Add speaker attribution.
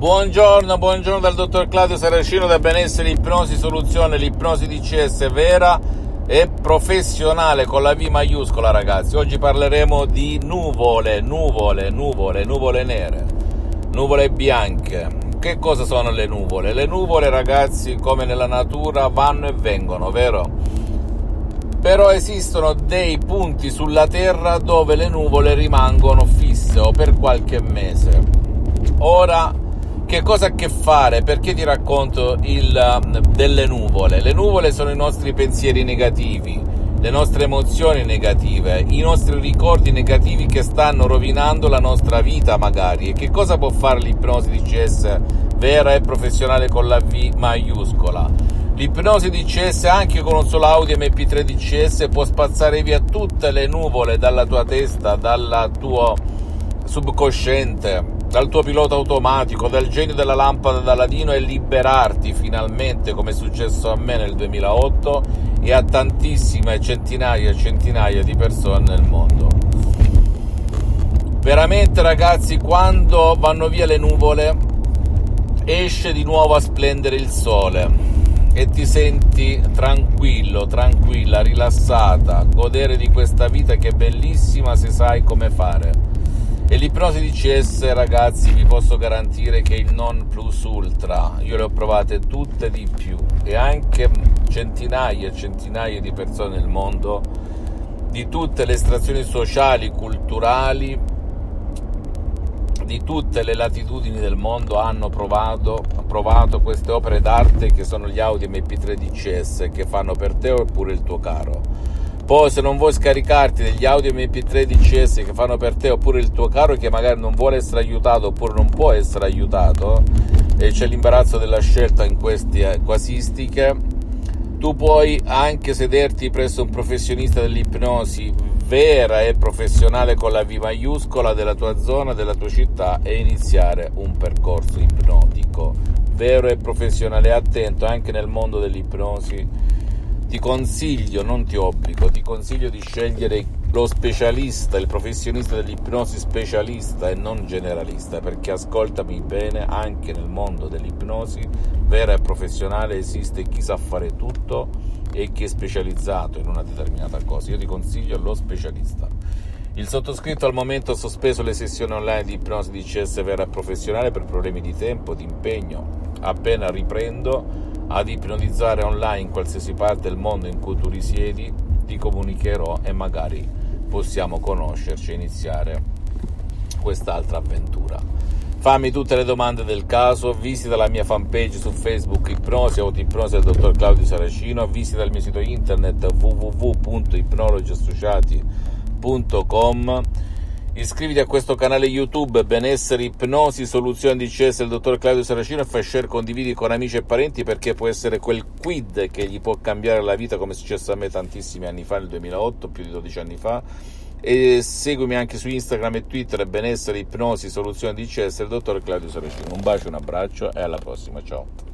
Speaker 1: Buongiorno, buongiorno dal dottor Claudio Saracino da Benessere Ipnosi Soluzione, l'ipnosi DCS vera e professionale con la V maiuscola ragazzi. Oggi parleremo di nuvole, nuvole, nuvole, nuvole nere, nuvole bianche. Che cosa sono le nuvole? Le nuvole ragazzi come nella natura vanno e vengono, vero? Però esistono dei punti sulla Terra dove le nuvole rimangono fisse o per qualche mese. Ora che cosa ha a che fare? Perché ti racconto il, um, delle nuvole? Le nuvole sono i nostri pensieri negativi, le nostre emozioni negative, i nostri ricordi negativi che stanno rovinando la nostra vita magari. E che cosa può fare l'ipnosi DCS vera e professionale con la V maiuscola? L'ipnosi DCS anche con un solo audio MP3 DCS può spazzare via tutte le nuvole dalla tua testa, dal tuo subconsciente dal tuo pilota automatico, dal genio della lampada da ladino e liberarti finalmente, come è successo a me nel 2008 e a tantissime centinaia e centinaia di persone nel mondo. Veramente ragazzi, quando vanno via le nuvole, esce di nuovo a splendere il sole e ti senti tranquillo, tranquilla, rilassata, godere di questa vita che è bellissima se sai come fare e l'ipnosi DCS, ragazzi, vi posso garantire che è il non plus ultra. Io le ho provate tutte di più e anche centinaia e centinaia di persone nel mondo di tutte le estrazioni sociali, culturali, di tutte le latitudini del mondo hanno provato, provato queste opere d'arte che sono gli Audi MP3 DCS che fanno per te oppure il tuo caro poi se non vuoi scaricarti degli audio MP3 DCS che fanno per te oppure il tuo caro che magari non vuole essere aiutato oppure non può essere aiutato e c'è l'imbarazzo della scelta in queste quasistiche, tu puoi anche sederti presso un professionista dell'ipnosi vera e professionale con la V maiuscola della tua zona, della tua città e iniziare un percorso ipnotico vero e professionale attento anche nel mondo dell'ipnosi ti consiglio, non ti obbligo, ti consiglio di scegliere lo specialista, il professionista dell'ipnosi specialista e non generalista, perché ascoltami bene, anche nel mondo dell'ipnosi vera e professionale esiste chi sa fare tutto e chi è specializzato in una determinata cosa. Io ti consiglio lo specialista. Il sottoscritto al momento ha sospeso le sessioni online di ipnosi di CS vera e professionale per problemi di tempo, di impegno. Appena riprendo ad ipnotizzare online in qualsiasi parte del mondo in cui tu risiedi, ti comunicherò e magari possiamo conoscerci e iniziare quest'altra avventura. Fammi tutte le domande del caso, visita la mia fanpage su Facebook Ipnosi Autoipnosi del dottor Claudio Saracino, visita il mio sito internet www.ipnologiassociati.com Iscriviti a questo canale YouTube Benessere Ipnosi Soluzioni di CS del dottor Claudio Saracino e fai share, condividi con amici e parenti perché può essere quel quid che gli può cambiare la vita come è successo a me tantissimi anni fa, nel 2008, più di 12 anni fa. E seguimi anche su Instagram e Twitter Benessere Ipnosi Soluzioni di CS del dottor Claudio Saracino. Un bacio, un abbraccio e alla prossima, ciao.